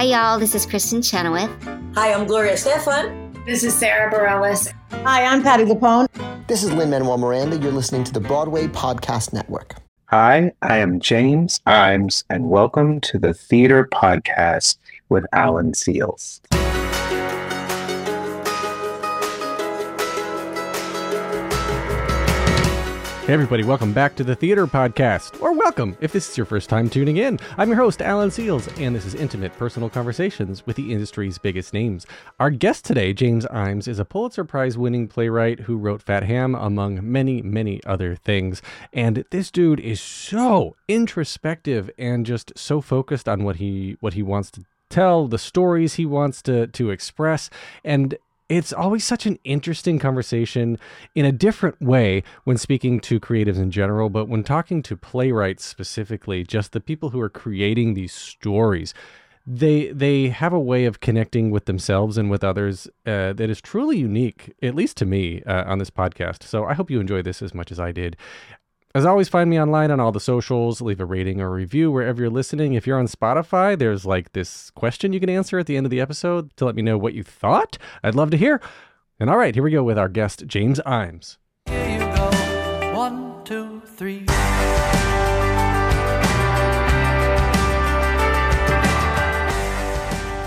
Hi, y'all. This is Kristin Chenoweth. Hi, I'm Gloria Estefan. This is Sara Bareilles. Hi, I'm Patti LuPone. This is Lin Manuel Miranda. You're listening to the Broadway Podcast Network. Hi, I am James Ijames, and welcome to the Theater Podcast with Alan Seales. Hey, everybody, welcome back to the Theater Podcast, or welcome if this is your first time tuning in. I'm your host, Alan Seales, and this is intimate personal conversations with the industry's biggest names. Our guest today, James Ijames, is a Pulitzer Prize winning playwright who wrote Fat Ham, among many, many other things. And this dude is so introspective and just so focused on what he what he wants to tell, the stories he wants to to express, and it's always such an interesting conversation in a different way when speaking to creatives in general, but when talking to playwrights specifically, just the people who are creating these stories. They they have a way of connecting with themselves and with others uh, that is truly unique, at least to me, uh, on this podcast. So I hope you enjoy this as much as I did. As always, find me online on all the socials. Leave a rating or review wherever you're listening. If you're on Spotify, there's like this question you can answer at the end of the episode to let me know what you thought. I'd love to hear. And all right, here we go with our guest, James Ijames. Here you go. One, two, three.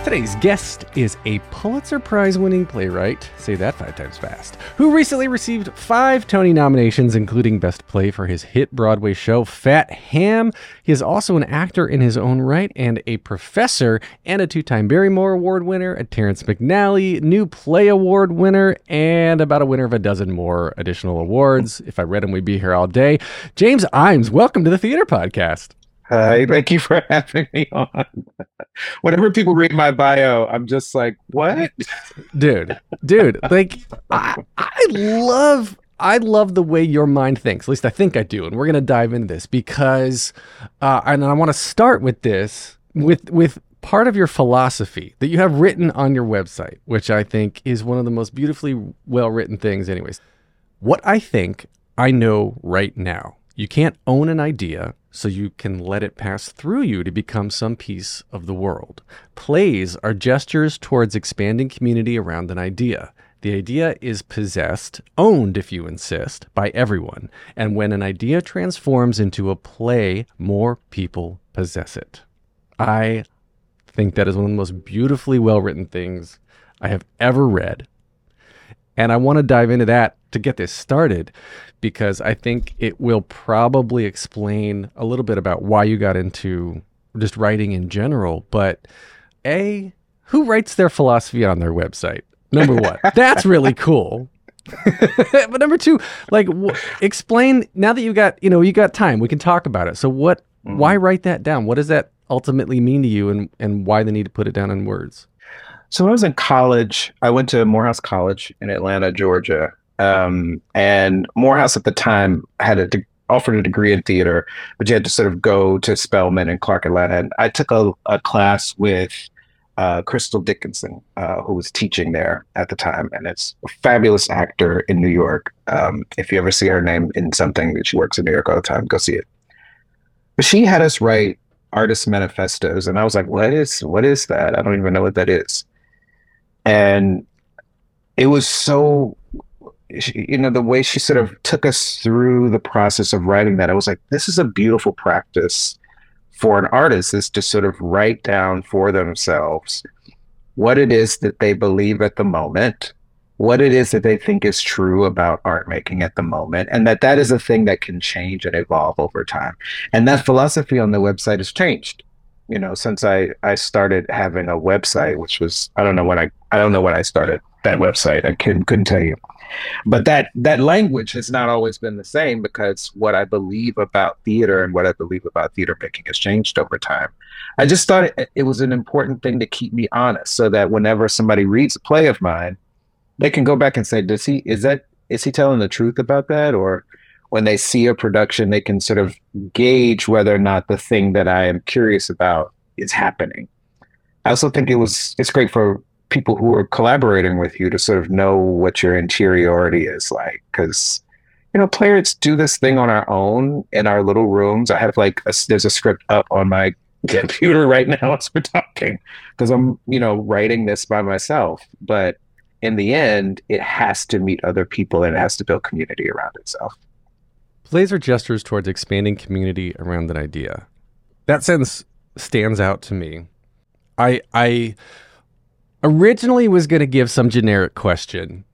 Today's guest is a Pulitzer Prize winning playwright, say that five times fast, who recently received five Tony nominations, including Best Play for his hit Broadway show Fat Ham. He is also an actor in his own right and a professor and a two time Barrymore Award winner, a Terrence McNally New Play Award winner, and about a winner of a dozen more additional awards. If I read them, we'd be here all day. James Ijames, welcome to the Theater Podcast. Hi, thank you for having me on. Whenever people read my bio, I'm just like, what? dude dude like I, I love i love the way your mind thinks at least i think i do and we're going to dive into this because uh, and i want to start with this with with part of your philosophy that you have written on your website which i think is one of the most beautifully well written things anyways what i think i know right now you can't own an idea so you can let it pass through you to become some piece of the world. Plays are gestures towards expanding community around an idea. The idea is possessed, owned if you insist, by everyone. And when an idea transforms into a play, more people possess it. I think that is one of the most beautifully well written things I have ever read. And I want to dive into that to get this started because I think it will probably explain a little bit about why you got into just writing in general. But A, who writes their philosophy on their website? Number one, that's really cool. but number two, like, w- explain now that you got, you know, you got time, we can talk about it. So, what, mm-hmm. why write that down? What does that ultimately mean to you and, and why the need to put it down in words? So, I was in college. I went to Morehouse College in Atlanta, Georgia. Um, and Morehouse at the time had a de- offered a degree in theater, but you had to sort of go to Spelman and Clark Atlanta. And I took a, a class with uh, Crystal Dickinson, uh, who was teaching there at the time, and it's a fabulous actor in New York. Um, if you ever see her name in something, that she works in New York all the time. Go see it. But she had us write artist manifestos, and I was like, "What is what is that? I don't even know what that is." And it was so you know the way she sort of took us through the process of writing that i was like this is a beautiful practice for an artist is to sort of write down for themselves what it is that they believe at the moment what it is that they think is true about art making at the moment and that that is a thing that can change and evolve over time. And that philosophy on the website has changed. You know since i i started having a website which was i don't know when i i don't know when i started that website. I couldn't couldn't tell you but that that language has not always been the same because what I believe about theater and what I believe about theater making has changed over time. I just thought it, it was an important thing to keep me honest, so that whenever somebody reads a play of mine, they can go back and say, "Does he? Is that? Is he telling the truth about that?" Or when they see a production, they can sort of gauge whether or not the thing that I am curious about is happening. I also think it was it's great for people who are collaborating with you to sort of know what your interiority is like because you know players do this thing on our own in our little rooms i have like a, there's a script up on my computer right now as we're talking because I'm, you know, writing this by myself. But in the end, it has to meet other people and it has to build community around itself. Plays are gestures towards expanding community around an idea. That sentence stands out to me. I I originally was going to give some generic question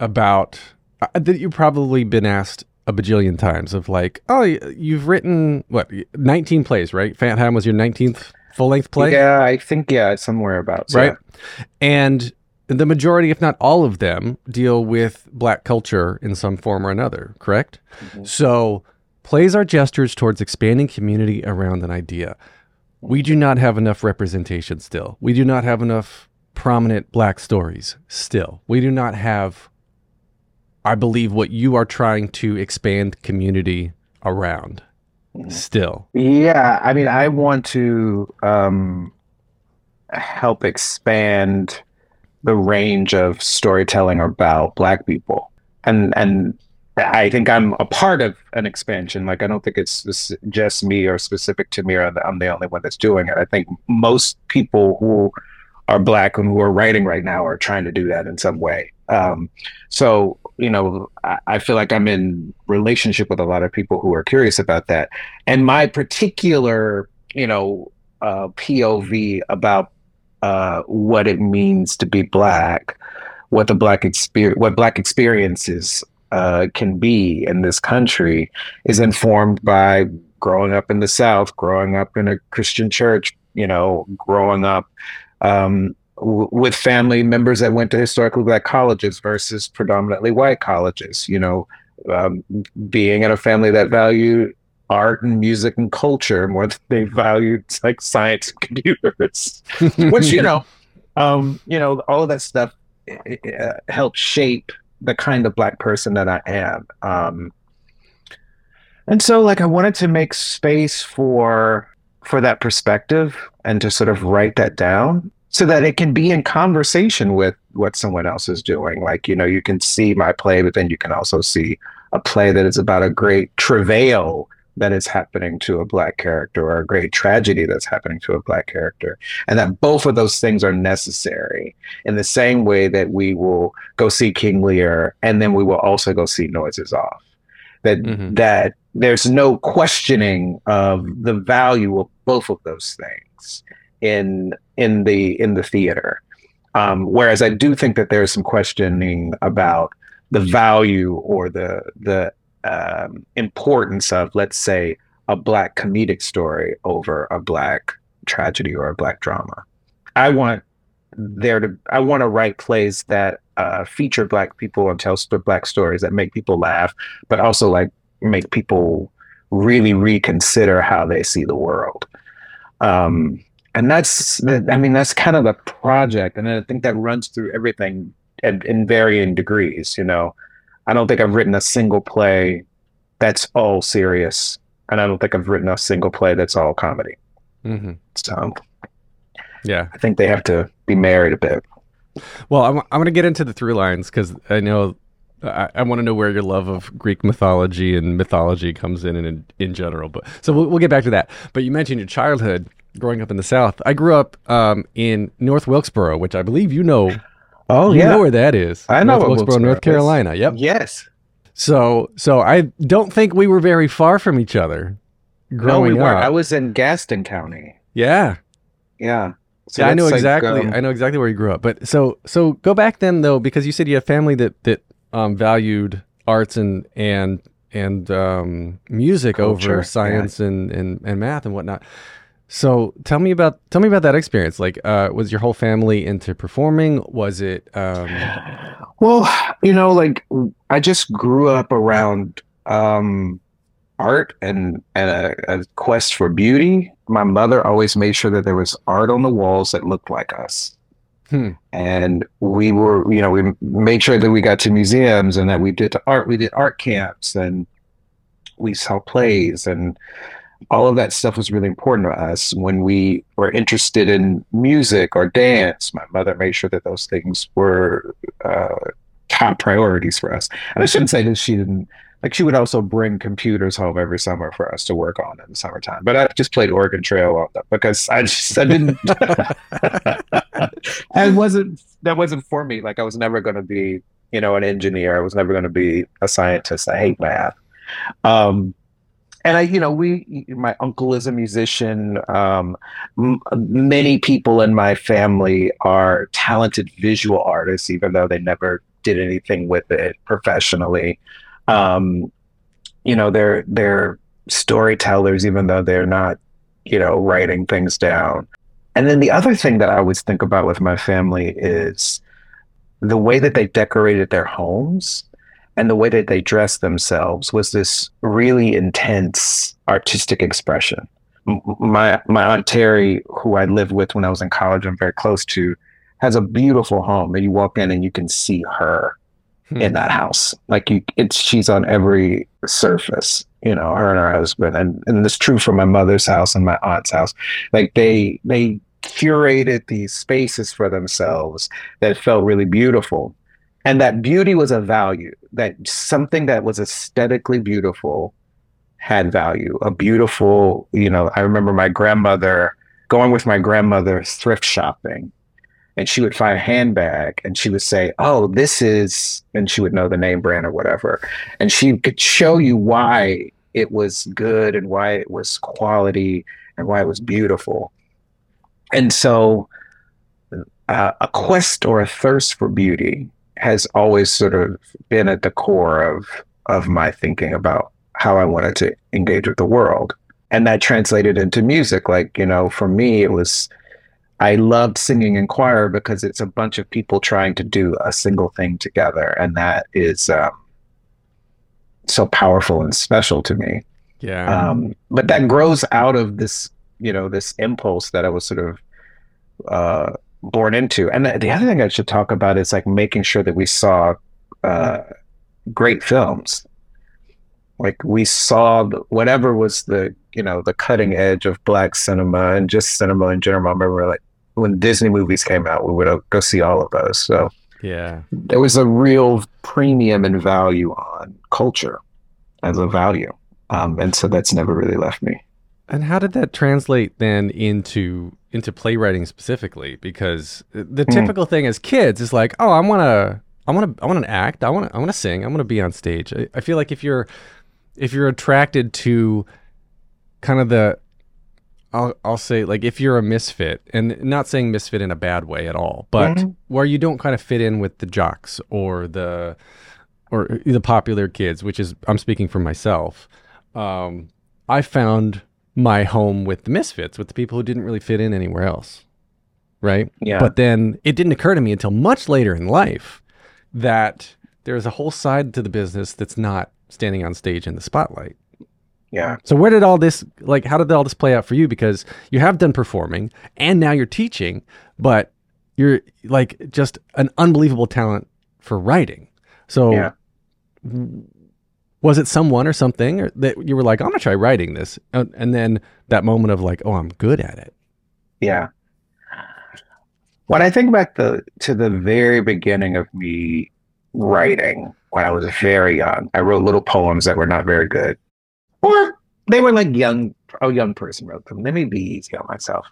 about uh, that you've probably been asked a bajillion times of like, oh, you've written what 19 plays, right? Ham was your 19th full length play, Yeah, I think, yeah, somewhere about. right? And the majority, if not all of them, deal with black culture in some form or another, correct? So, plays are gestures towards expanding community around an idea. We do not have enough representation still. We do not have enough prominent black stories still. We do not have, I believe, what you are trying to expand community around still. Yeah, I mean, I want to um, help expand the range of storytelling about Black people, and and I think I'm a part of an expansion. Like, I don't think it's just me or specific to me, or I'm the only one that's doing it. I think most people who are Black and who are writing right now are trying to do that in some way. Um, so, you know, I, I feel like I'm in relationship with a lot of people who are curious about that and my particular you know uh, pov about uh, what it means to be black what the black experience what black experiences uh, can be in this country is informed by growing up in the south growing up in a christian church you know growing up um, w- with family members that went to historically black colleges versus predominantly white colleges you know um, being in a family that valued art and music and culture more than they valued like science and computers. Which you know um you know all of that stuff uh, helped shape the kind of black person that i am. Um and so like i wanted to make space for for that perspective and to sort of write that down so that it can be in conversation with what someone else is doing. Like you know you can see my play but then you can also see a play that is about a great travail that is happening to a black character or a great tragedy that's happening to a black character and that both of those things are necessary in the same way that we will go see king lear and then we will also go see noises off. That Mhm. that there's no questioning of the value of both of those things in in the in the theater. Um, whereas i do think that there's some questioning about the value or the the um, importance of let's say a black comedic story over a black tragedy or a black drama. I want there to i want to write plays that uh, feature black people and tell black stories that make people laugh but also like make people really reconsider how they see the world um, and that's i mean that's kind of the project and i think that runs through everything at, in varying degrees you know i don't think i've written a single play that's all serious and i don't think i've written a single play that's all comedy Mm-hmm. so Yeah. i think they have to be married a bit Well, I'm, I'm going to get into the through lines because I know I, I want to know where your love of Greek mythology and mythology comes in in, in general. But so we'll, we'll get back to that. But you mentioned your childhood growing up in the South. I grew up um, in North Wilkesboro, which I believe you know. oh yeah. you know where that is. I know North Wilkesboro, Wilkesboro North is. Carolina. Yep. yes So so I don't think we were very far from each other Growing no we weren't up. i was in gaston county yeah. yeah So yeah, I know that's like, exactly. um, I know exactly where you grew up. But so so go back then though, because you said you have family that that um, valued arts and and and um, music Culture, over science and, and and math and whatnot. So tell me about tell me about that experience. Like, uh, was your whole family into performing? Was it? Um, Well, you know, like I just grew up around um, art and and a, a quest for beauty. My mother always made sure that there was art on the walls that looked like us. Hmm. And we were, you know, we made sure that we got to museums and that we did art. We did art camps and we saw plays and all of that stuff was really important to us when we were interested in music or dance. My mother made sure that those things were uh, top priorities for us. And I shouldn't say that she didn't like she would also bring computers home every summer for us to work on in the summertime. But I just played Oregon Trail all that because I just I didn't. I wasn't that wasn't for me. Like I was never going to be you know an engineer. I was never going to be a scientist. I hate math. Um, and I, you know, we, my uncle is a musician. Um, m- many people in my family are talented visual artists, even though they never did anything with it professionally. Um, you know, they're they're storytellers, even though they're not, you know, writing things down. And then the other thing that I always think about with my family is the way that they decorated their homes and the way that they dressed themselves was this really intense artistic expression. My my aunt Terry, who I lived with when I was in college, I'm very close to, has a beautiful home, and you walk in and you can see her Hmm. in that house. Like you, it's she's on every surface. You know, her and her husband, and and it's true for my mother's house and my aunt's house. Like they they curated these spaces for themselves that felt really beautiful and that beauty was a value that something that was aesthetically beautiful had value a beautiful you know i remember my grandmother going with my grandmother thrift shopping and she would find a handbag and she would say oh this is and she would know the name brand or whatever and she could show you why it was good and why it was quality and why it was beautiful and so uh, a quest or a thirst for beauty has always sort of been at the core of of my thinking about how I wanted to engage with the world. And that translated into music. Like, you know, for me it was I loved singing in choir because it's a bunch of people trying to do a single thing together. And that is um, so powerful and special to me. Yeah. Um, but that grows out of this, you know, this impulse that I was sort of uh, born into. And the, the other thing I should talk about is like making sure that we saw uh, great films. Like we saw whatever was the, you know, the cutting edge of black cinema and just cinema in general. I remember like when Disney movies came out, we would uh, go see all of those. So yeah. there was a real premium and value on culture as a value. Um, and so that's never really left me. And how did that translate then into into playwriting specifically? Because the typical thing as kids is like, oh, I want to, I want to, I want to act, I want to, I want to sing, I want to be on stage. I, I feel like if you're if you're attracted to kind of the I'll I'll say like if you're a misfit and not saying misfit in a bad way at all, but Mhm. where you don't kind of fit in with the jocks or the or the popular kids, which is I'm speaking for myself. Um, I found my home with the misfits, with the people who didn't really fit in anywhere else. Right? Yeah. But then it didn't occur to me until much later in life that there's a whole side to the business that's not standing on stage in the spotlight. Yeah. So where did all this like how did all this play out for you because you have done performing and now you're teaching but you're like just an unbelievable talent for writing. So Yeah. was it someone or something or that you were like I'm going to try writing this and, and then that moment of like oh I'm good at it. Yeah. When I think back the to the very beginning of me writing when I was very young, I wrote little poems that were not very good. Or they were like young a young person wrote them. Let me be easy on myself.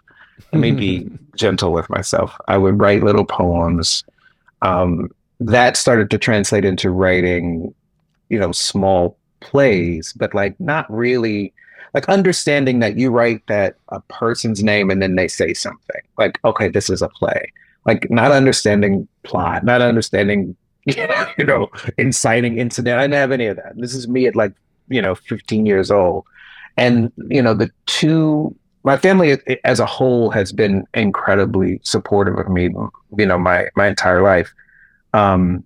Let me be gentle with myself. I would write little poems. Um, that started to translate into writing, you know, small plays, but like not really like understanding that you write that a person's name and then they say something like okay this is a play like not understanding plot not understanding you know inciting incident i didn't have any of that this is me at like you know 15 years old. And you know the two my family as a whole has been incredibly supportive of me you know my my entire life. Um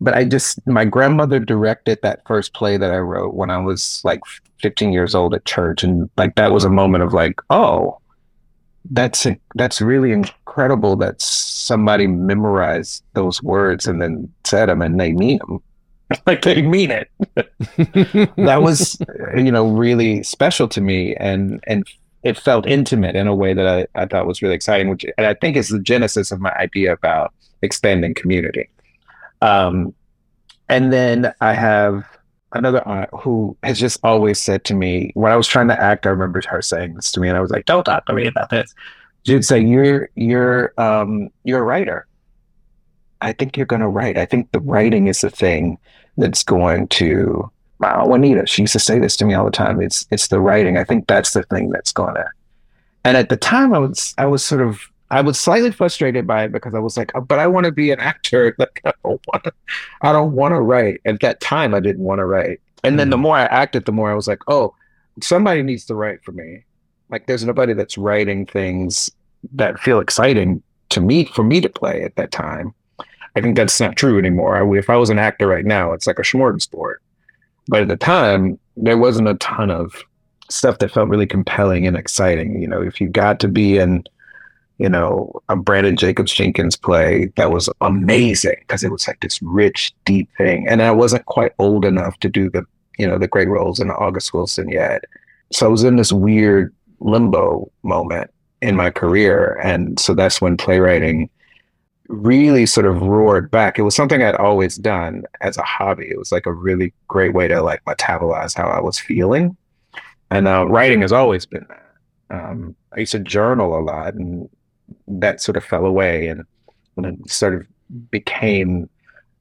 but I just my grandmother directed that first play that I wrote when I was like 15 years old at church. And like that was a moment of like oh that's that's really incredible that somebody memorized those words and then said them and they mean them like they mean it that was you know really special to me and and it felt intimate in a way that I, I thought was really exciting which and I think is the genesis of my idea about expanding community um, and then I have another aunt who has just always said to me when I was trying to act. I remember her saying this to me, and I was like, "Don't talk to me about this." She'd say, "You're you're um you're a writer. I think you're going to write. I think the writing is the thing that's going to." Wow, Juanita, she used to say this to me all the time. It's it's the writing. I think that's the thing that's going to. And at the time, I was I was sort of I was slightly frustrated by it because I was like, "Oh, but I want to be an actor. Like I don't want to, I don't want to write. At that time, I didn't want to write. And then the mm-hmm. more I acted, the more I was like, oh, somebody needs to write for me. Like there's nobody that's writing things that feel exciting to me for me to play at that time. I think that's not true anymore. I, if I was an actor right now, it's like a smorgasbord. But at the time, there wasn't a ton of stuff that felt really compelling and exciting. You know, if you got to be in, you know, a Branden Jacobs Jenkins play, that was amazing because it was like this rich, deep thing. And I wasn't quite old enough to do the, you know, the great roles in August Wilson yet. So I was in this weird limbo moment in my career. And so that's when playwriting really sort of roared back. It was something I'd always done as a hobby. It was like a really great way to like metabolize how I was feeling. And uh, writing has always been that. Um, I used to journal a lot, and that sort of fell away, and, and it sort of became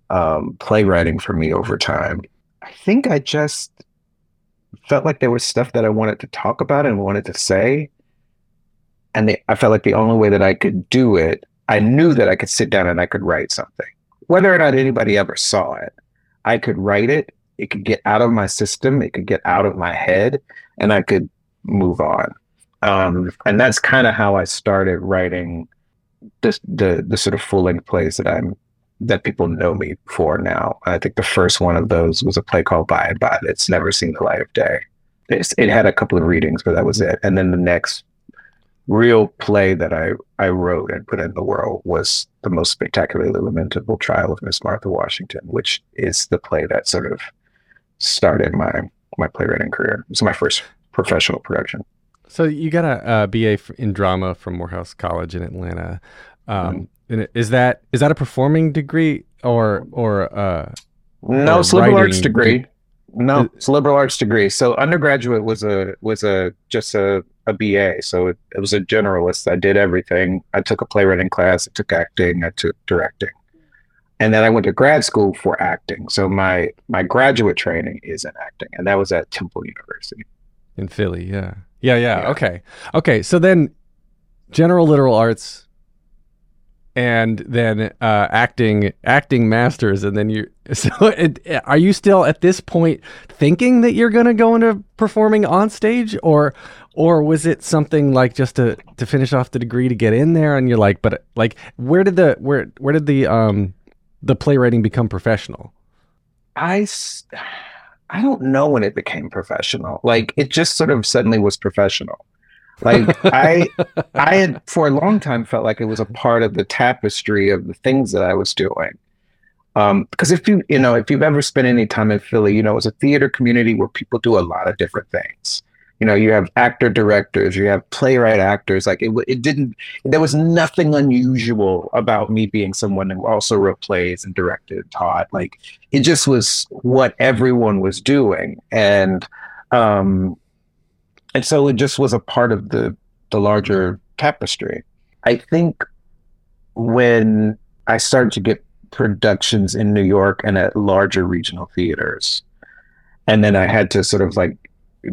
um, playwriting for me over time. I think I just felt like there was stuff that I wanted to talk about and wanted to say, and the, I felt like the only way that I could do it, I knew that I could sit down and I could write something, whether or not anybody ever saw it. I could write it. It could get out of my system. It could get out of my head, and I could move on. Um, and that's kind of how I started writing this, the the sort of full length plays that I'm that people know me for now. I think the first one of those was a play called By and By that's never seen the light of day. It's, it had a couple of readings, but that was it. And then the next real play that I, I wrote and put in the world was the most spectacularly lamentable trial of Miss Martha Washington, which is the play that sort of started my my playwriting career. It was my first professional production. So you got a, a BA in drama from Morehouse College in Atlanta. Um, and it- Is that is that a performing degree or or uh, No, Or it's a liberal arts writing degree. No, it's a liberal arts degree. So undergraduate was a was a just a, a BA. So it, it was a generalist. I did everything. I took a playwriting class. I took acting. I took directing, and then I went to grad school for acting. So my my graduate training is in acting, and that was at Temple University. in Philly? Yeah. yeah, yeah, Yeah. Okay, okay. So then, general literal arts, and then uh, acting acting masters, and then you. So it, are you still at this point thinking that you're going to go into performing on stage, or or was it something like just to to finish off the degree to get in there, and you're like, but like, where did the where where did the um the playwriting become professional? I. I don't know when it became professional. Like it just sort of suddenly was professional. Like I I had for a long time felt like it was a part of the tapestry of the things that I was doing. Um, because if you you know if you've ever spent any time in Philly, you know it's a theater community where people do a lot of different things. You know, you have actor directors, you have playwright actors. Like it, it didn't. There was nothing unusual about me being someone who also wrote plays and directed, and taught. Like it just was what everyone was doing, and um, and so it just was a part of the the larger tapestry. I think when I started to get productions in New York and at larger regional theaters, and then I had to sort of like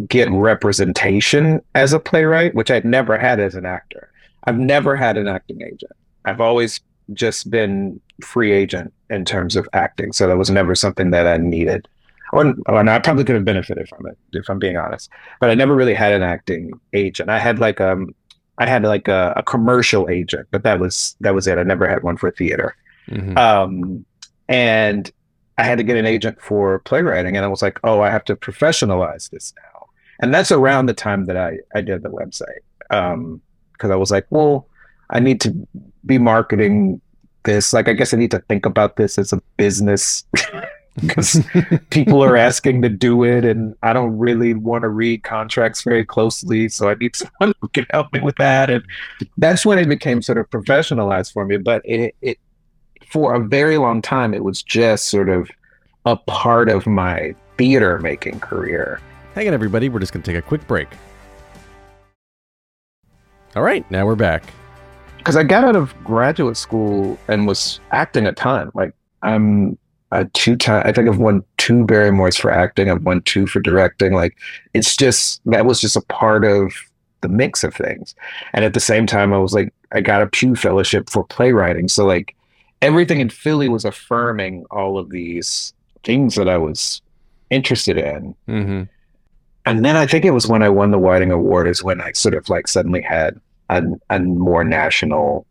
get representation as a playwright, which I'd never had as an actor. I've never had an acting agent. I've always just been free agent in terms of acting, so that was never something that I needed. Or, or and I probably could have benefited from it if I'm being honest. But I never really had an acting agent. I had like um I had like a, a commercial agent, but that was that was it. I never had one for theater. Mhm. Um, and I had to get an agent for playwriting, and I was like, oh, I have to professionalize this now. And that's around the time that I I did the website because I was like, well, I need to be marketing this. Like, I guess I need to think about this as a business because people are asking to do it, and I don't really want to read contracts very closely. So I need someone who can help me with that. And that's when it became sort of professionalized for me. But it, it for a very long time, it was just sort of a part of my theater making career. Hang on, everybody. We're just going to take a quick break. All right, now we're back. because I got out of graduate school and was acting a ton. Like I'm a two time. I think I've won two Barrymores for acting. I've won two for directing. Like it's just that was just a part of the mix of things. And at the same time, I was like, I got a Pew Fellowship for playwriting. So like everything in Philly was affirming all of these things that I was interested in. Mm-hmm. And then I think it was when I won the Whiting Award is when I sort of like suddenly had a, a more national,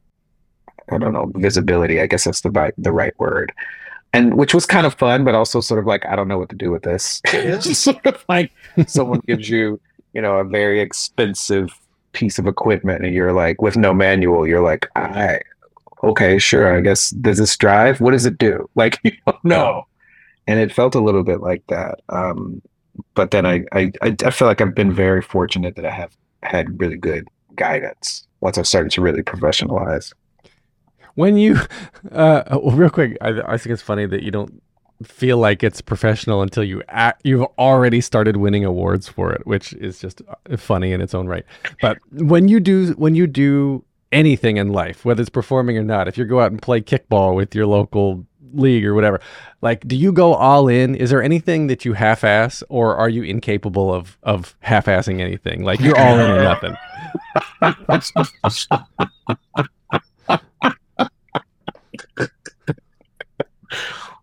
I don't know, visibility. I guess that's the right the right word, and which was kind of fun, but also sort of like I don't know what to do with this. it's just sort of like someone gives you, you know, a very expensive piece of equipment, and you're like with no manual. You're like, I, okay, sure, I guess does this drive? What does it do? Like you don't know, and it felt a little bit like that. Um, but then I I I feel like I've been very fortunate that I have had really good guidance once I started to really professionalize. When you, uh, well, real quick, I, I think it's funny that you don't feel like it's professional until you act, you've already started winning awards for it, which is just uh, funny in its own right. But when you do, when you do anything in life, whether it's performing or not, if you go out and play kickball with your local league or whatever, like, do you go all in? Is there anything that you half-ass, or are you incapable of of half-assing anything? Like you're all in or nothing.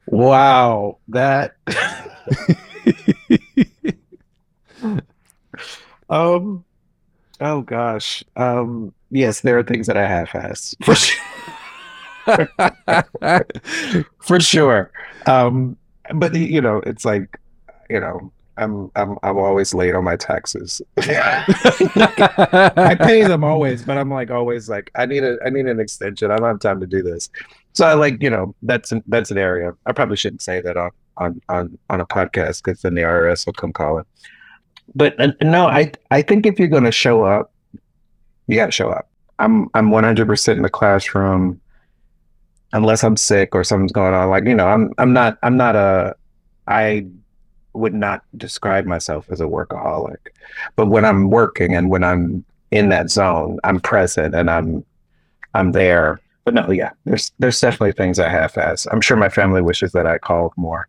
Wow, that. um, oh gosh. Um, yes, there are things that I half-ass for sure. for sure. Um, but you know, it's like, you know, I'm I'm I'm always late on my taxes. I pay them always, but I'm like always like I need a I need an extension. I don't have time to do this. So I like you know that's an, that's an area. I probably shouldn't say that on on on on a podcast because then the IRS will come calling. But uh, no, I I think if you're going to show up, you got to show up. I'm I'm 100 percent in the classroom, unless I'm sick or something's going on. Like you know, I'm I'm not I'm not a I would not describe myself as a workaholic, but when I'm working and when I'm in that zone, I'm present and I'm I'm there. But no, yeah, there's there's definitely things I half-ass. I'm sure my family wishes that I called more.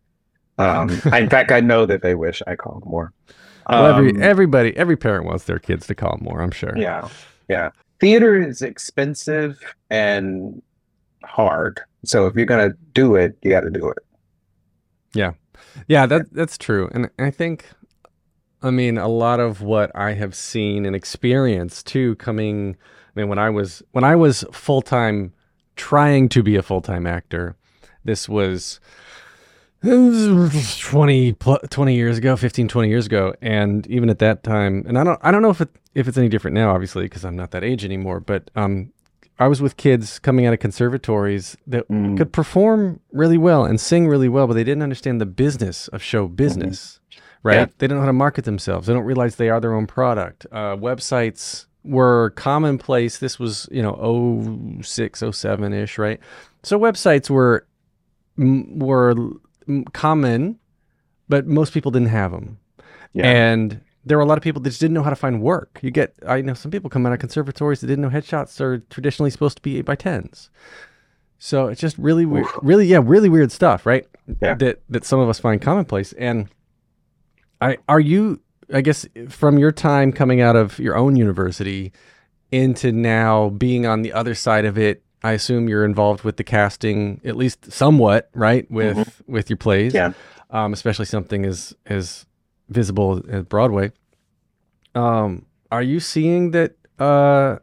Um, I, in fact, I know that they wish I called more. Well, every Um, everybody, every parent wants their kids to call more. I'm sure. yeah, yeah. Theater is expensive and hard. So if you're gonna do it, you got to do it. Yeah, yeah, that that's true. And I think I mean a lot of what I have seen and experienced too coming I mean when I was when I was full-time trying to be a full-time actor, this was 20 20 years ago, 15 20 years ago and even at that time and I don't I don't know if it if it's any different now obviously because I'm not that age anymore, but um I was with kids coming out of conservatories that Mm. could perform really well and sing really well, but they didn't understand the business of show business, right? Yeah. They don't know how to market themselves. They don't realize they are their own product. Uh, websites were commonplace. This was, you know, 06, 07 ish, right? So websites were were common, but most people didn't have them. Yeah. And there were a lot of people that just didn't know how to find work. You get, I know some people come out of conservatories that didn't know headshots are traditionally supposed to be eight by tens. So it's just really weird, really, yeah, really weird stuff, right? Yeah. That that some of us find commonplace. And I are you, I guess, from your time coming out of your own university into now being on the other side of it. I assume you're involved with the casting, at least somewhat, right? With with your plays, Yeah. um, especially something as as visible as Broadway. Um, are you seeing that uh,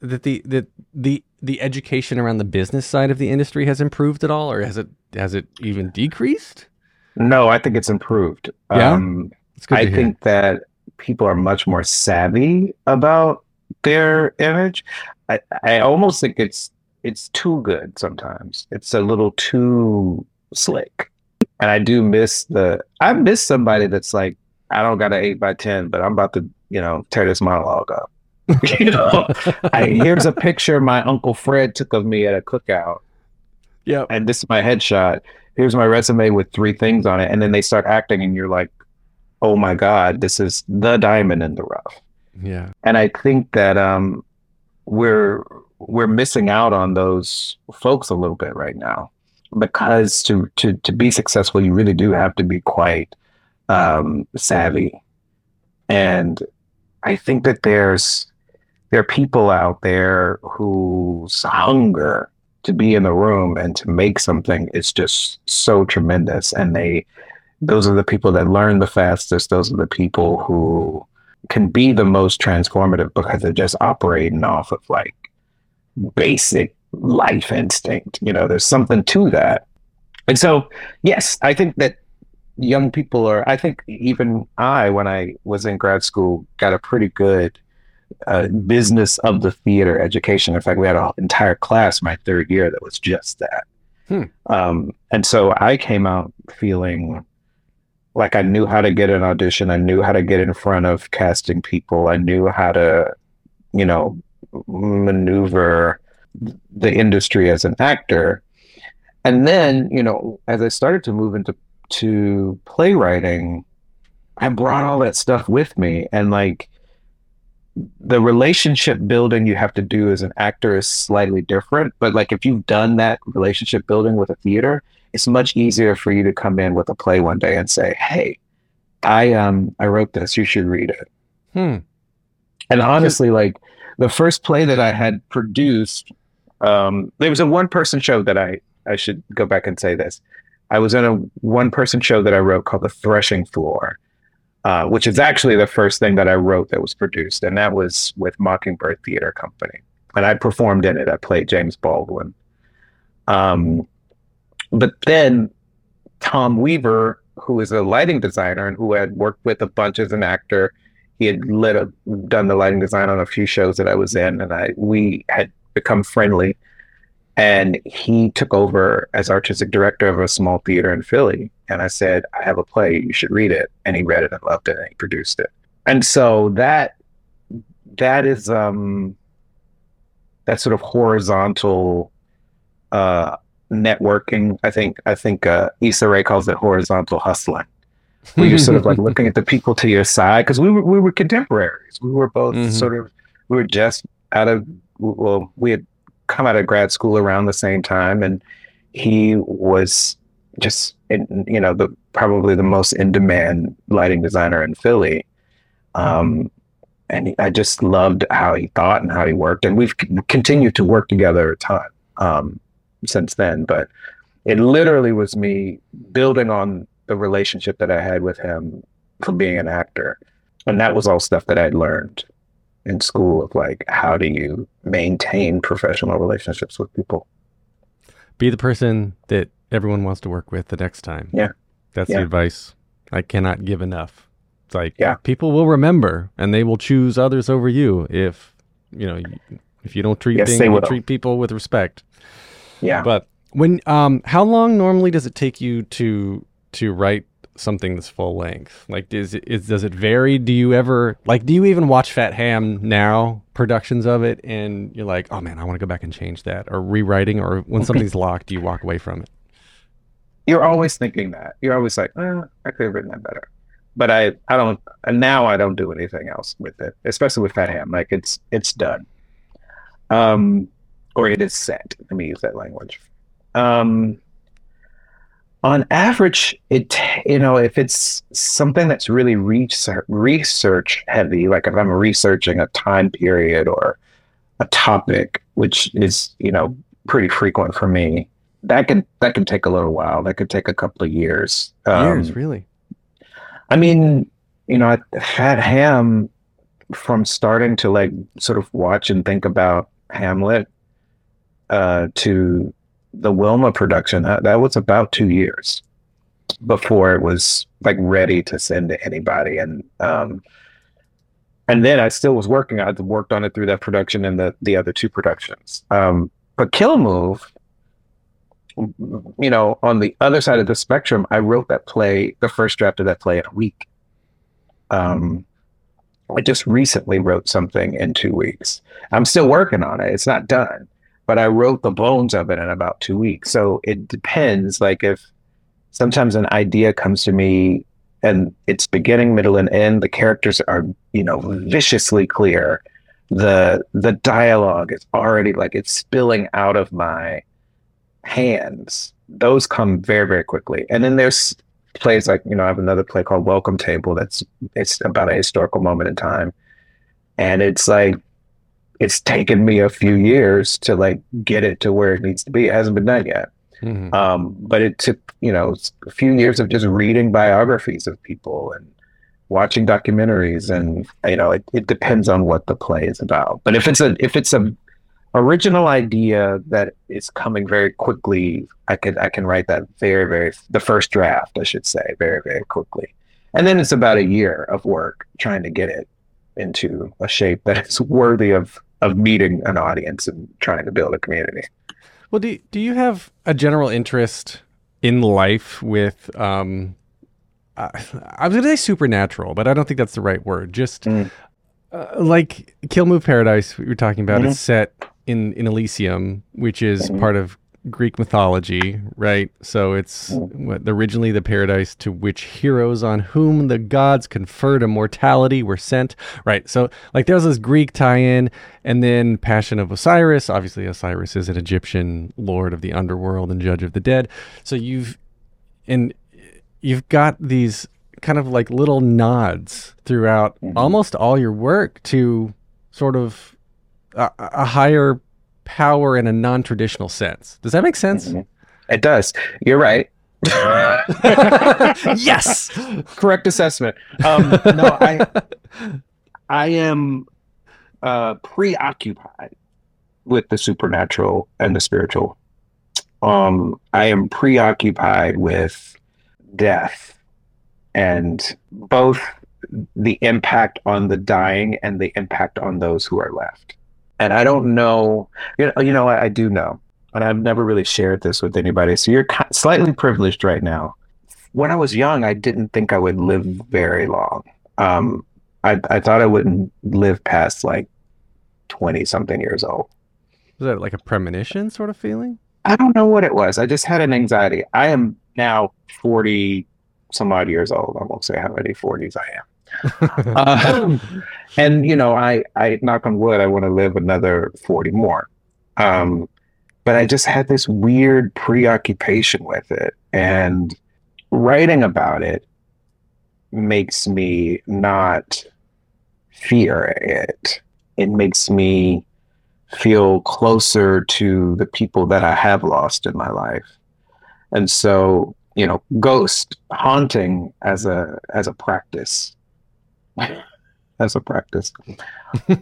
that the that the the education around the business side of the industry has improved at all, or has it has it even decreased? No, I think it's improved. Yeah? Um, I to hear. think that people are much more savvy about their image. I, I almost think it's it's too good sometimes. It's a little too slick. And I do miss the I miss somebody that's like, I don't got an eight by ten, but I'm about to, you know, tear this monologue up. you know, I, here's a picture my uncle Fred took of me at a cookout. Yep. and this is my headshot. Here's my resume with three things on it, and then they start acting, and you're like, oh my god, this is the diamond in the rough. Yeah. And I think that um, we're we're missing out on those folks a little bit right now because to to to be successful, you really do have to be quite um, savvy, and I think that there's there are people out there whose hunger to be in the room and to make something is just so tremendous, and they those are the people that learn the fastest. Those are the people who can be the most transformative because they're just operating off of like basic life instinct. You know, there's something to that. And so, yes, I think that young people are, I think even I, when I was in grad school, got a pretty good uh, business of the theater education. In fact, we had an entire class my third year that was just that. Hmm. Um, and so I came out feeling like I knew how to get an audition. I knew how to get in front of casting people. I knew how to, you know, maneuver the industry as an actor. And then, you know, as I started to move into to playwriting, I brought all that stuff with me. And like the relationship building you have to do as an actor is slightly different. But like if you've done that relationship building with a theater, it's much easier for you to come in with a play one day and say, Hey, I um I wrote this, you should read it. Hmm. And honestly, like the first play that I had produced, um, there was a one person show that I, I should go back and say this. I was in a one person show that I wrote called The Threshing Floor, uh, which is actually the first thing that I wrote that was produced. And that was with Mockingbird Theater Company. And I performed in it. I played James Baldwin. Um, but then Thom Weaver, who is a lighting designer and who had worked with a bunch as an actor, he had lit a, done the lighting design on a few shows that I was in, and I we had become friendly. And he took over as artistic director of a small theater in Philly. And I said, I have a play, you should read it. And he read it and loved it and he produced it. And so that that is um that sort of horizontal uh networking. I think I think uh Issa Rae calls it horizontal hustling. Where you're sort of like looking at the people to your side because we were we were contemporaries. We were both Mhm. sort of we were just out of well we had come out of grad school around the same time and he was just in, you know the probably the most in demand lighting designer in Philly um and I just loved how he thought and how he worked and we've c- continued to work together a ton um since then but it literally was me building on the relationship that I had with him from being an actor and that was all stuff that I'd learned in school of like how do you maintain professional relationships with people Be the person that everyone wants to work with the next time. Yeah. That's Yeah. the advice I cannot give enough. It's like Yeah. people will remember and they will choose others over you if you know if you don't treat Yes, things, you treat people with respect. Yeah But when um how long normally does it take you to to write something that's full length? Like is it is does it vary? Do you ever like do you even watch Fat Ham now productions of it and you're like, "Oh man, I want to go back and change that." Or rewriting or when something's locked, do you walk away from it? you're always thinking that you're always like oh, i could have written that better but i i don't and now i don't do anything else with it especially with fat ham like it's it's done um or it is set. Let me use that language. Um on average it you know if it's something that's really research research heavy like if i'm researching a time period or a topic which is you know pretty frequent for me that can that can take a little while. That could take a couple of years. Um, Years, really. I mean, you know, I- Fat Ham, from starting to like sort of watch and think about Hamlet uh, to the Wilma production, that, that was about two years before it was like ready to send to anybody. And um, and then I still was working. I worked on it through that production and the the other two productions. Um, but Kill Move, you know, on the other side of the spectrum, I wrote that play, the first draft of that play in a week. Um, I just recently wrote something in two weeks. I'm still working on it. It's not done, but I wrote the bones of it in about two weeks. So it depends. Like if sometimes an idea comes to me and it's beginning, middle, and end, the characters are, you know, viciously clear. The the dialogue is already like it's spilling out of my hands. Those come very, very quickly. And then there's plays like, you know, I have another play called Welcome Table that's it's about a historical moment in time. And it's like it's taken me a few years to like get it to where it needs to be. It hasn't been done yet. Mhm. Um, but it took, you know, a few years of just reading biographies of people and watching documentaries and you know, it, it depends on what the play is about. But if it's a if it's a original idea that is coming very quickly, I could I can write that very, very the first draft, I should say, very, very quickly. And then it's about a year of work trying to get it into a shape that is worthy of of meeting an audience and trying to build a community. Well, do do you have a general interest in life with um uh, I was going to say supernatural, but I don't think that's the right word. Just Mm. uh, like Kill Move Paradise we were talking about Mhm. is set in in Elysium, which is Mhm. part of Greek mythology, right? So it's what, originally the paradise to which heroes on whom the gods conferred immortality were sent, right? So like there's this Greek tie-in, and then Passion of Osiris. Obviously, Osiris is an Egyptian lord of the underworld and judge of the dead. So you've and you've got these kind of like little nods throughout Mhm. almost all your work to sort of a, a higher power in a non-traditional sense. Does that make sense? Mhm. It does. You're right. yes. Correct assessment. Um, no, I I am uh, preoccupied with the supernatural and the spiritual. Um, I am preoccupied with death and both the impact on the dying and the impact on those who are left. And I don't know, you know, you know, I, I do know, and I've never really shared this with anybody. So you're slightly privileged right now. When I was young, I didn't think I would live very long. Um, I, I thought I wouldn't live past like 20 something years old. Was that like a premonition sort of feeling? I don't know what it was. I just had an anxiety. I am now 40 some odd years old. I won't say how many 40s I am. Uh, and you know, I, I knock on wood, I want to live another 40 more. Um, but I just had this weird preoccupation with it. And writing about it makes me not fear it. It makes me feel closer to the people that I have lost in my life. And so, you know, ghost haunting as a as a practice. as a practice.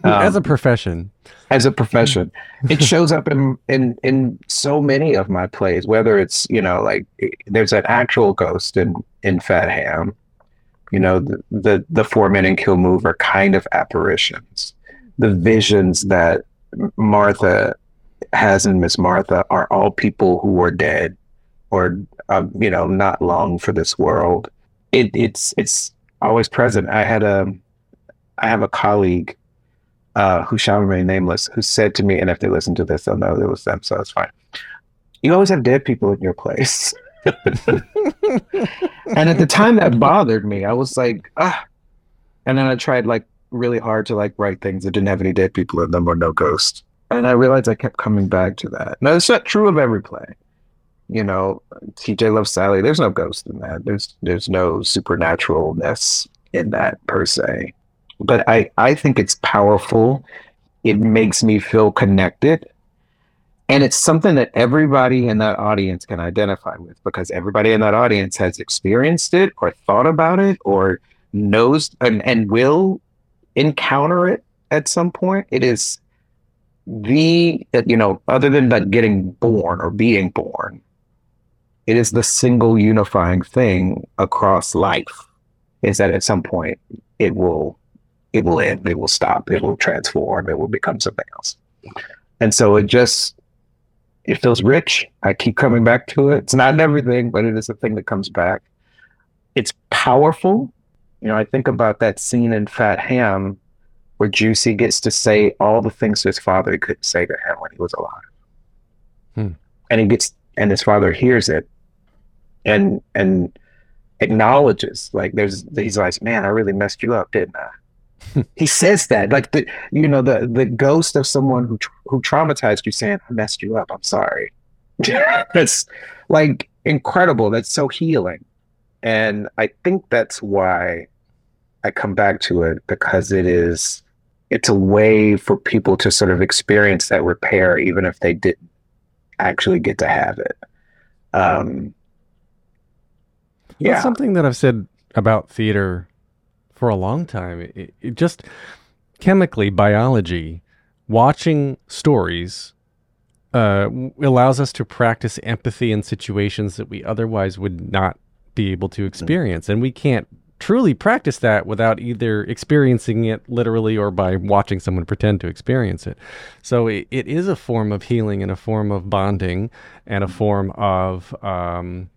As a Um, profession. as a profession. It shows up in, in in so many of my plays, whether it's, you know, like there's an actual ghost in in Fat Ham. You know, the the, the four men in Kill Move are kind of apparitions. The visions that Martha has in Miss Martha are all people who are dead or um, you know, not long for this world. It it's it's always present. I had a I have a colleague uh, who shall remain nameless, who said to me, and if they listen to this, they'll know it was them, so it's fine. You always have dead people in your place. and at the time that bothered me. I was like, ah. And then I tried like really hard to like write things that didn't have any dead people in them or no ghosts. And I realized I kept coming back to that. Now it's not true of every play. You know, TJ Loves Sally, there's no ghost in that. There's there's no supernaturalness in that per se but I, I think it's powerful. It makes me feel connected. And it's something that everybody in that audience can identify with because everybody in that audience has experienced it or thought about it or knows and, and will encounter it at some point. It is the, you know, other than that getting born or being born, it is the single unifying thing across life is that at some point it will it will end, it will stop, it will transform, it will become something else. And so it just it feels rich. I keep coming back to it. It's not everything, but it is a thing that comes back. It's powerful. You know, I think about that scene in Fat Ham where Juicy gets to say all the things his father couldn't say to him when he was alive. Hmm. and he gets and his father hears it and and acknowledges like there's he's like man i really messed you up didn't i? He says that like the you know the the ghost of someone who who traumatized you saying i messed you up i'm sorry. That's like incredible. That's so healing. And i think that's why i come back to it because it is it's a way for people to sort of experience that repair even if they didn't actually get to have it. Um That's something that I've said about theater for a long time. It, it just chemically, biology, watching stories uh, allows us to practice empathy in situations that we otherwise would not be able to experience. And we can't truly practice that without either experiencing it literally or by watching someone pretend to experience it. So it, it is a form of healing and a form of bonding and a form of, um,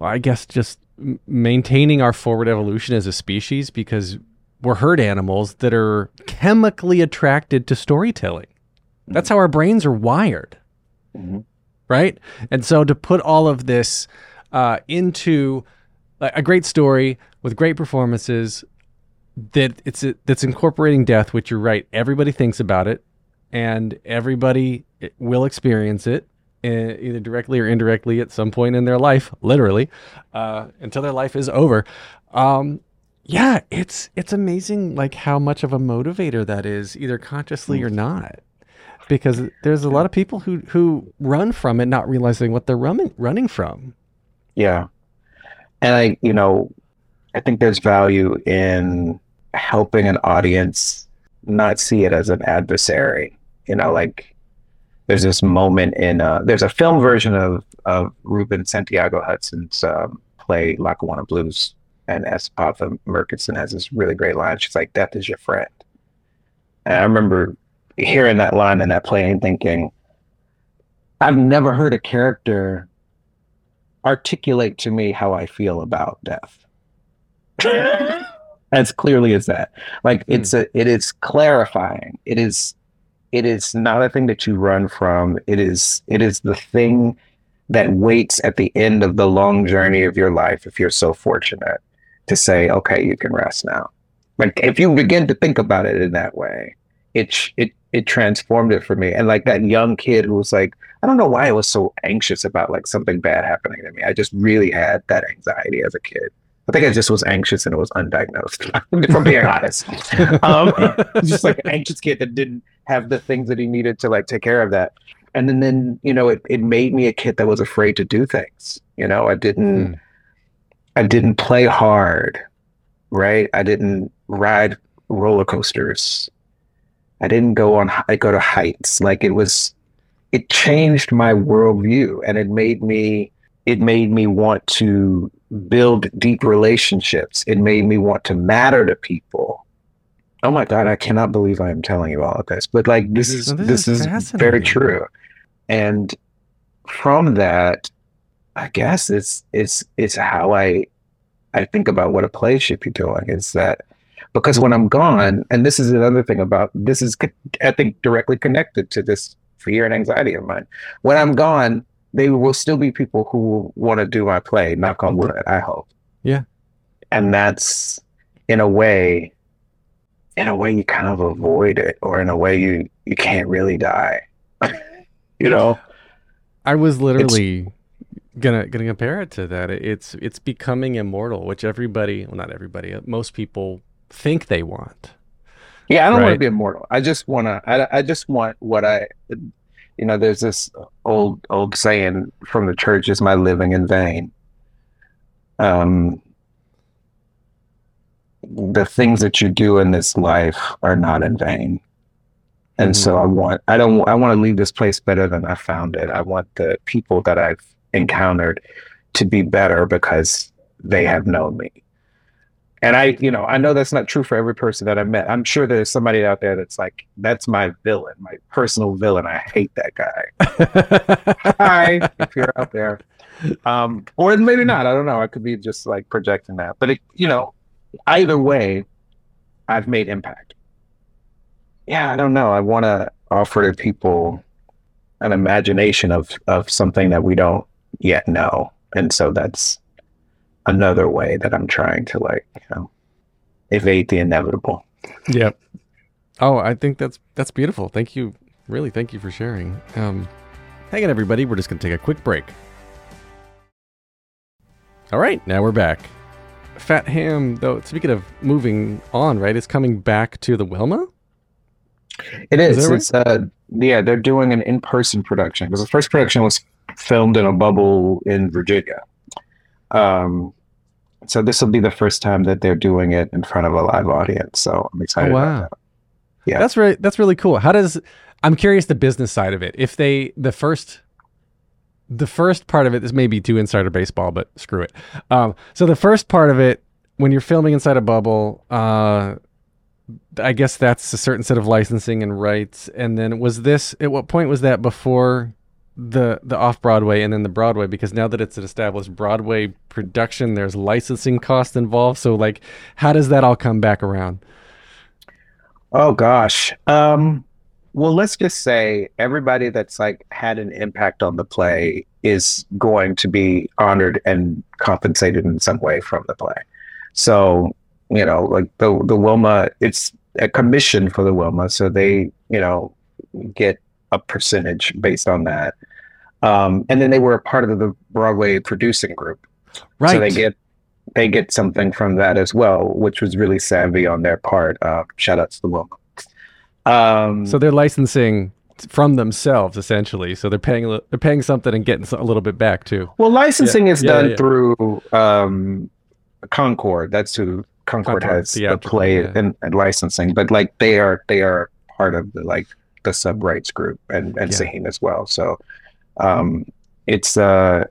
I guess, just maintaining our forward evolution as a species because we're herd animals that are chemically attracted to storytelling. That's how our brains are wired Mhm. right? And so to put all of this uh, into a a great story with great performances that it's that's incorporating death, which you're right, everybody thinks about it, and everybody will experience it. Either directly or indirectly at some point in their life, literally, uh, until their life is over. Um, yeah, it's it's amazing, like how much of a motivator that is, either consciously or not because there's a lot of people who who run from it not realizing what they're running running from. Yeah. And I, you know, I think there's value in helping an audience not see it as an adversary. You know, like there's this moment in uh there's a film version of of Ruben Santiago Hudson's um, play Lackawanna Blues and S. Epatha Merkerson has this really great line. She's like, Death is your friend. And I remember hearing that line in that play and thinking, I've never heard a character articulate to me how I feel about death. as clearly as that. Like it's a it is clarifying. It is it is not a thing that you run from. It is it is the thing that waits at the end of the long journey of your life if you're so fortunate to say, okay, you can rest now. Like if you begin to think about it in that way, it it it transformed it for me. And like that young kid who was like, I don't know why I was so anxious about like something bad happening to me. I just really had that anxiety as a kid. I think I just was anxious and it was undiagnosed, From being honest. Um, just like an anxious kid that didn't have the things that he needed to like take care of that. And then, then you know, it, it made me a kid that was afraid to do things. You know, I didn't, Hmm. I didn't play hard, right? I didn't ride roller coasters. I didn't go on, I go to heights. Like it was, it changed my worldview and it made me, it made me want to build deep relationships. It made me want to matter to people. Oh my God, I cannot believe I am telling you all of this, but like this is this, this is, is very true. And from that, I guess it's it's it's how I I think about what a play should be doing is that because when I'm gone, and this is another thing about this is I think directly connected to this fear and anxiety of mine. When I'm gone, there will still be people who will want to do my play. Knock on wood, I hope. Yeah. and that's in a way, in a way you kind of avoid it, or in a way you you can't really die. you know. I was literally gonna gonna compare it to that. It's it's becoming immortal, which everybody, well, not everybody, uh, most people think they want. Yeah, I don't want to be immortal. I just want to. I, I just want what I. You know, there's this old old saying from the church: "Is my living in vain?" Um, the things that you do in this life are not in vain, and so I want. I don't. I want to leave this place better than I found it. I want the people that I've encountered to be better because they have known me. And I, you know, I know that's not true for every person that I met. I'm sure there's somebody out there that's like, that's my villain, my personal villain. I hate that guy. Hi, if you're out there. Um, or maybe not. I don't know. I could be just like projecting that. But it, you know, either way, I've made impact. Yeah, I don't know. I want to offer to people an imagination of of something that we don't yet know, and so that's another way that I'm trying to like you know evade the inevitable. Yep. Oh, I think that's that's beautiful. Thank you. Really, thank you for sharing. Um, hang on, everybody. We're just gonna take a quick break. All right, now we're back. Fat Ham, though. Speaking of moving on, right? It's coming back to the Wilma. It Is is. It's uh, yeah, they're doing an in-person production because the first production was filmed in a bubble in Virginia. Um, so this will be the first time that they're doing it in front of a live audience. So I'm excited Oh, about wow. that. Yeah. That's right. That's really cool. How does I'm curious the business side of it. If they the first the first part of it this may be too insider baseball, but screw it. Um, so the first part of it, when you're filming inside a bubble, uh, I guess that's a certain set of licensing and rights. And then was this at what point was that before the the off Broadway and then the Broadway? Because now that it's an established Broadway production, there's licensing costs involved. So like, how does that all come back around? Oh gosh. Um, well, let's just say everybody that's like had an impact on the play is going to be honored and compensated in some way from the play. So, you know, like the the Wilma, it's a commission for the Wilma, so they, you know, get a percentage based on that. Um, and then they were a part of the Broadway producing group. Right. So they get they get something from that as well, which was really savvy on their part. Uh, shout out to the Wilma. Um, So they're licensing from themselves essentially. So they're paying they're paying something and getting a little bit back too. well, licensing is Yeah, done yeah. through um, Concord. That's who Concord, Concord, has the play yeah. and, and licensing. But like they are they are part of the like the sub rights group and and Yeah. As well. So um, it's uh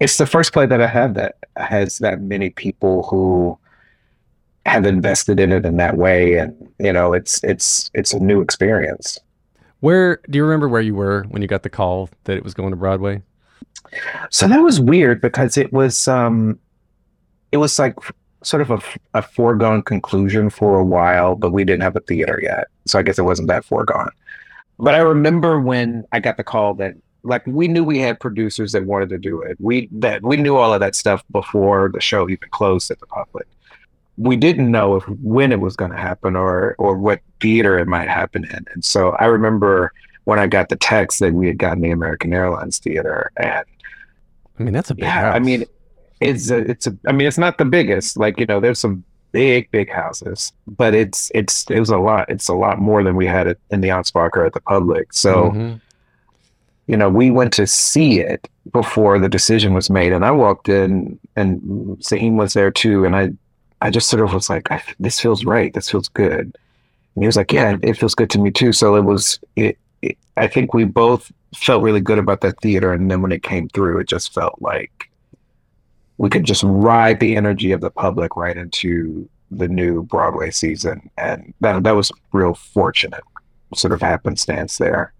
it's the first play that I have that has that many people who have invested in it in that way. And you know it's it's it's a new experience. Where do you remember where you were when you got the call that it was going to Broadway? so that was weird because it was um it was like sort of a, a foregone conclusion for a while but we didn't have a theater yet. So i guess it wasn't that foregone. But i remember when i got the call that like we knew we had producers that wanted to do it. We that we knew all of that stuff before the show even closed at the public we didn't know if when it was going to happen or or what theater it might happen in and so i remember when i got the text that we had gotten the american airlines theater and I mean, that's a big yeah, I mean, it's a, it's a, I mean, it's not the biggest. Like you know, there's some big, big houses, but it's it's it was a lot. It's a lot more than we had it in the Anspacher at the public. So Mhm. you know, we went to see it before the decision was made, and I walked in, and Saheem was there too, and I I just sort of was like, this feels right. This feels good. And he was like, yeah, it feels good to me too. So it was it. it I think we both felt really good about that theater, and then when it came through, it just felt like we could just ride the energy of the public right into the new Broadway season, and that that was real fortunate sort of happenstance there.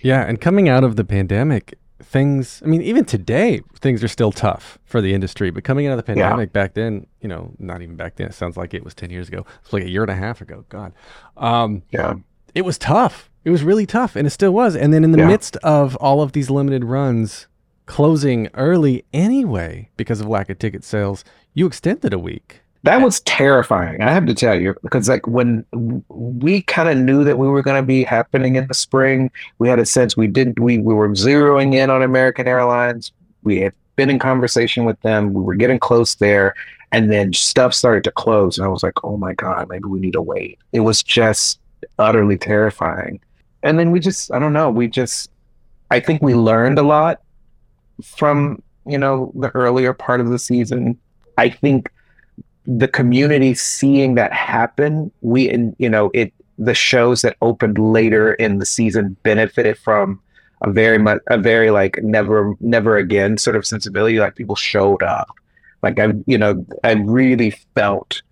yeah, and coming out of the pandemic, things. I mean, even today, things are still tough for the industry. But coming out of the Yeah. pandemic back then, you know, not even back then. It sounds like it was ten years ago. It's like a year and a half ago. God, um, Yeah. it was tough. It was really tough, and it still was. And then in the Yeah. midst of all of these limited runs closing early anyway because of lack of ticket sales, you extended a week. That was terrifying. I have to tell you, because like when we kind of knew that we were going to be happening in the spring, we had a sense we didn't. We we were zeroing in on American Airlines. We had been in conversation with them. We were getting close there, and then stuff started to close, and I was like, "Oh my god, maybe we need to wait." It was just utterly terrifying. And then we just, I don't know, we just, I think we learned a lot from you know the earlier part of the season. I think the community seeing that happen, we and you know it the shows that opened later in the season benefited from a very much a very like never never again sort of sensibility. Like people showed up. Like I you know I really felt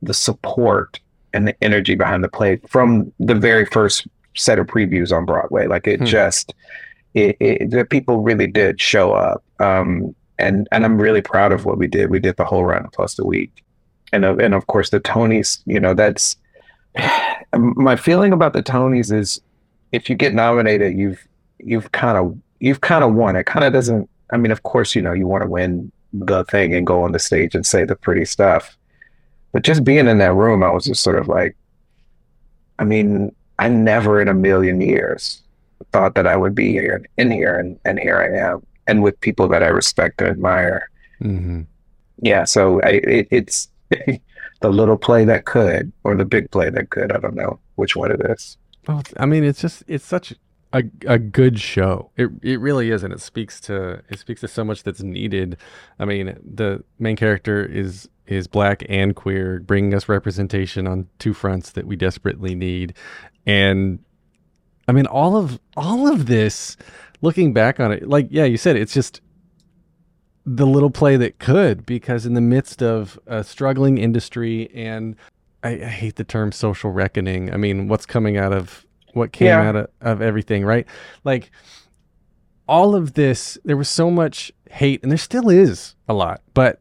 the support and the energy behind the play from the very first set of previews on Broadway. Like it Hmm. just it, it the people really did show up. Um and and I'm really proud of what we did. We did the whole run plus the week and of, and of course the Tonys. You know, that's my feeling about the Tonys is if you get nominated, you've you've kind of you've kind of won. It kind of doesn't. I mean, of course, you know, you want to win the thing and go on the stage and say the pretty stuff, but just being in that room, I was just sort of like, I mean, I never in a million years thought that I would be here in here, and and here I am, and with people that I respect and admire. hmm Yeah, so I, it, it's the little play that could, or the big play that could. I don't know which one it is. Well, I mean, it's just it's such a a good show. It it really is, and it speaks to it speaks to so much that's needed. I mean, the main character is is black and queer, bringing us representation on two fronts that we desperately need, and I mean, all of all of this. Looking back on it, like yeah, you said, it's just the little play that could, because in the midst of a struggling industry and I, I hate the term social reckoning. I mean, what's coming out of what came Yeah. out of, of everything, right? Like all of this, there was so much hate, and there still is a lot. But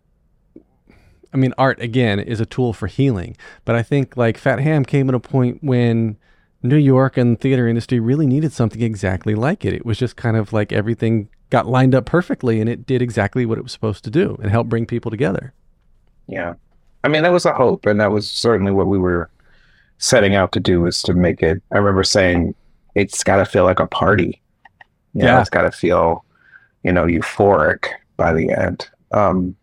I mean, art again is a tool for healing. But I think like Fat Ham came at a point when New York and the theater industry really needed something exactly like it. It was just kind of like everything got lined up perfectly, and it did exactly what it was supposed to do and help bring people together. Yeah. I mean, that was a hope, and that was certainly what we were setting out to do was to make it. I remember saying it's got to feel like a party. You know, Yeah. it's got to feel, you know, euphoric by the end. Um,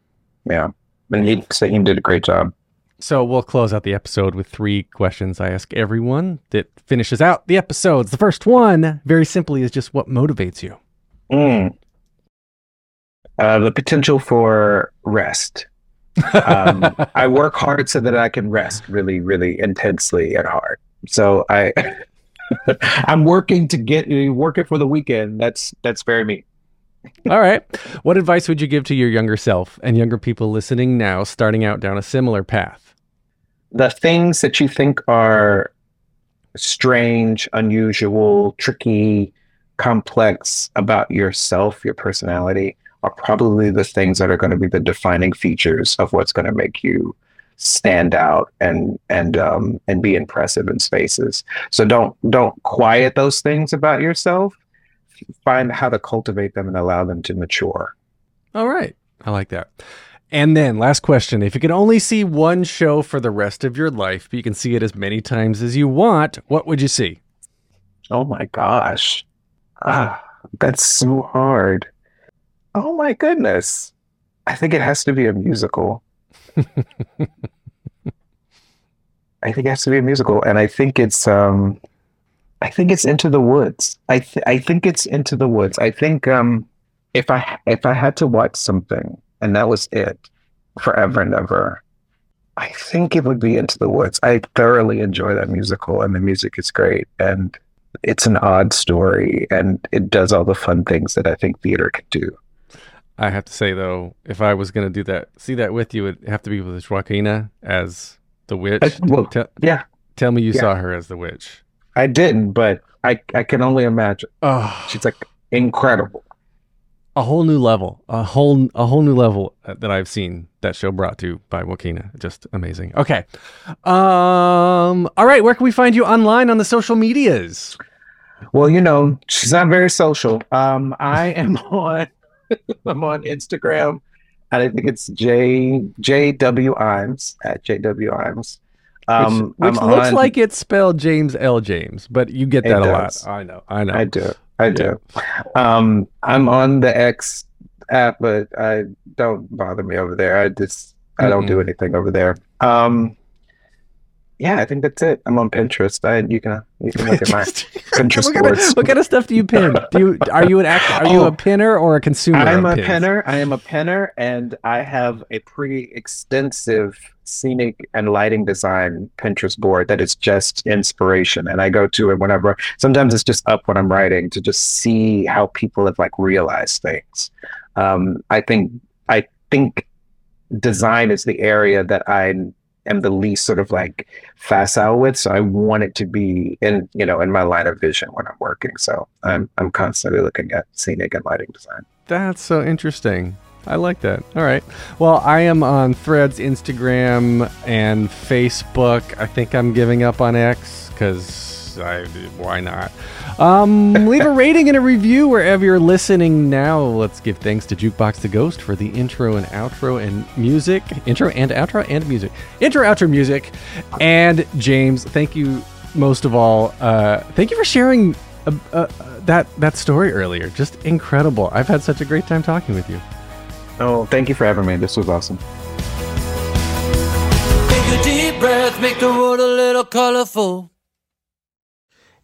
yeah. And he, so he did a great job. So we'll close out the episode with three questions I ask everyone that finishes out the episodes. The first one, very simply, is just what motivates you. Mm. Uh, the potential for rest. Um, I work hard so that I can rest really, really intensely and hard. So I, I'm working to get working for the weekend. That's that's very me. All right. What advice would you give to your younger self and younger people listening now, starting out down a similar path? The things that you think are strange, unusual, tricky, complex about yourself, your personality, are probably the things that are going to be the defining features of what's going to make you stand out and and um and be impressive in spaces. So don't don't quiet those things about yourself. Find how to cultivate them and allow them to mature. All right. I like that. And then, last question. If you could only see one show for the rest of your life, but you can see it as many times as you want, what would you see? Oh my gosh. Ah, that's so hard. Oh my goodness. I think it has to be a musical. I think it has to be a musical, and I think it's um, I think it's Into the Woods. I th- I think it's Into the Woods. I think um, if I if I had to watch something and that was it forever and ever, I think it would be Into the Woods. I thoroughly enjoy that musical, and the music is great, and it's an odd story, and it does all the fun things that I think theater can do. I have to say, though, if I was going to do that, see that with you, it'd have to be with Joaquina as the witch. I- well, Tell- yeah, Tell me you Yeah. saw her as the witch. I didn't, but I I can only imagine. Oh, She's like incredible. A whole new level, a whole a whole new level that I've seen that show brought to by Joaquina. Just amazing. Okay, um, all right. Where can we find you online on the social medias? Well, you know, she's not very social. Um, I am on I'm on Instagram. and I think it's J J W Ijames at J W Ijames. Um, which which looks on- like it's spelled James L. James, but you get that a does. lot. I know. I know. I do. I do. Um, I'm on the X app, but I don't bother me over there. I just I don't do anything over there. Um, yeah, I think that's it. I'm on Pinterest. I you can you can look at my Pinterest what, kind boards. of, what kind of stuff do you pin? Do you are you an act, are you Oh. a pinner or a consumer? I'm a pins? penner. I am a penner, and I have a pretty extensive scenic and lighting design Pinterest board that is just inspiration. And I go to it whenever. Sometimes it's just up when I'm writing to just see how people have like realized things. Um, I think I think design is the area that I am the least sort of like facile with. So I want it to be in you know in my line of vision when I'm working. So I'm I'm constantly looking at scenic and lighting design. That's so interesting. I like that. All right. Well, I am on Threads, Instagram, and Facebook. I think I'm giving up on X because I, why not? Um, leave a rating and a review wherever you're listening now. Let's give thanks to Jukebox the Ghost for the intro and outro and music. Intro and outro and music. Intro, outro music. And James, thank you most of all. Uh, thank you for sharing uh, uh, that that story earlier. Just incredible. I've had such a great time talking with you. Oh, thank you for having me. This was awesome. Take a deep breath, make the world a little colorful.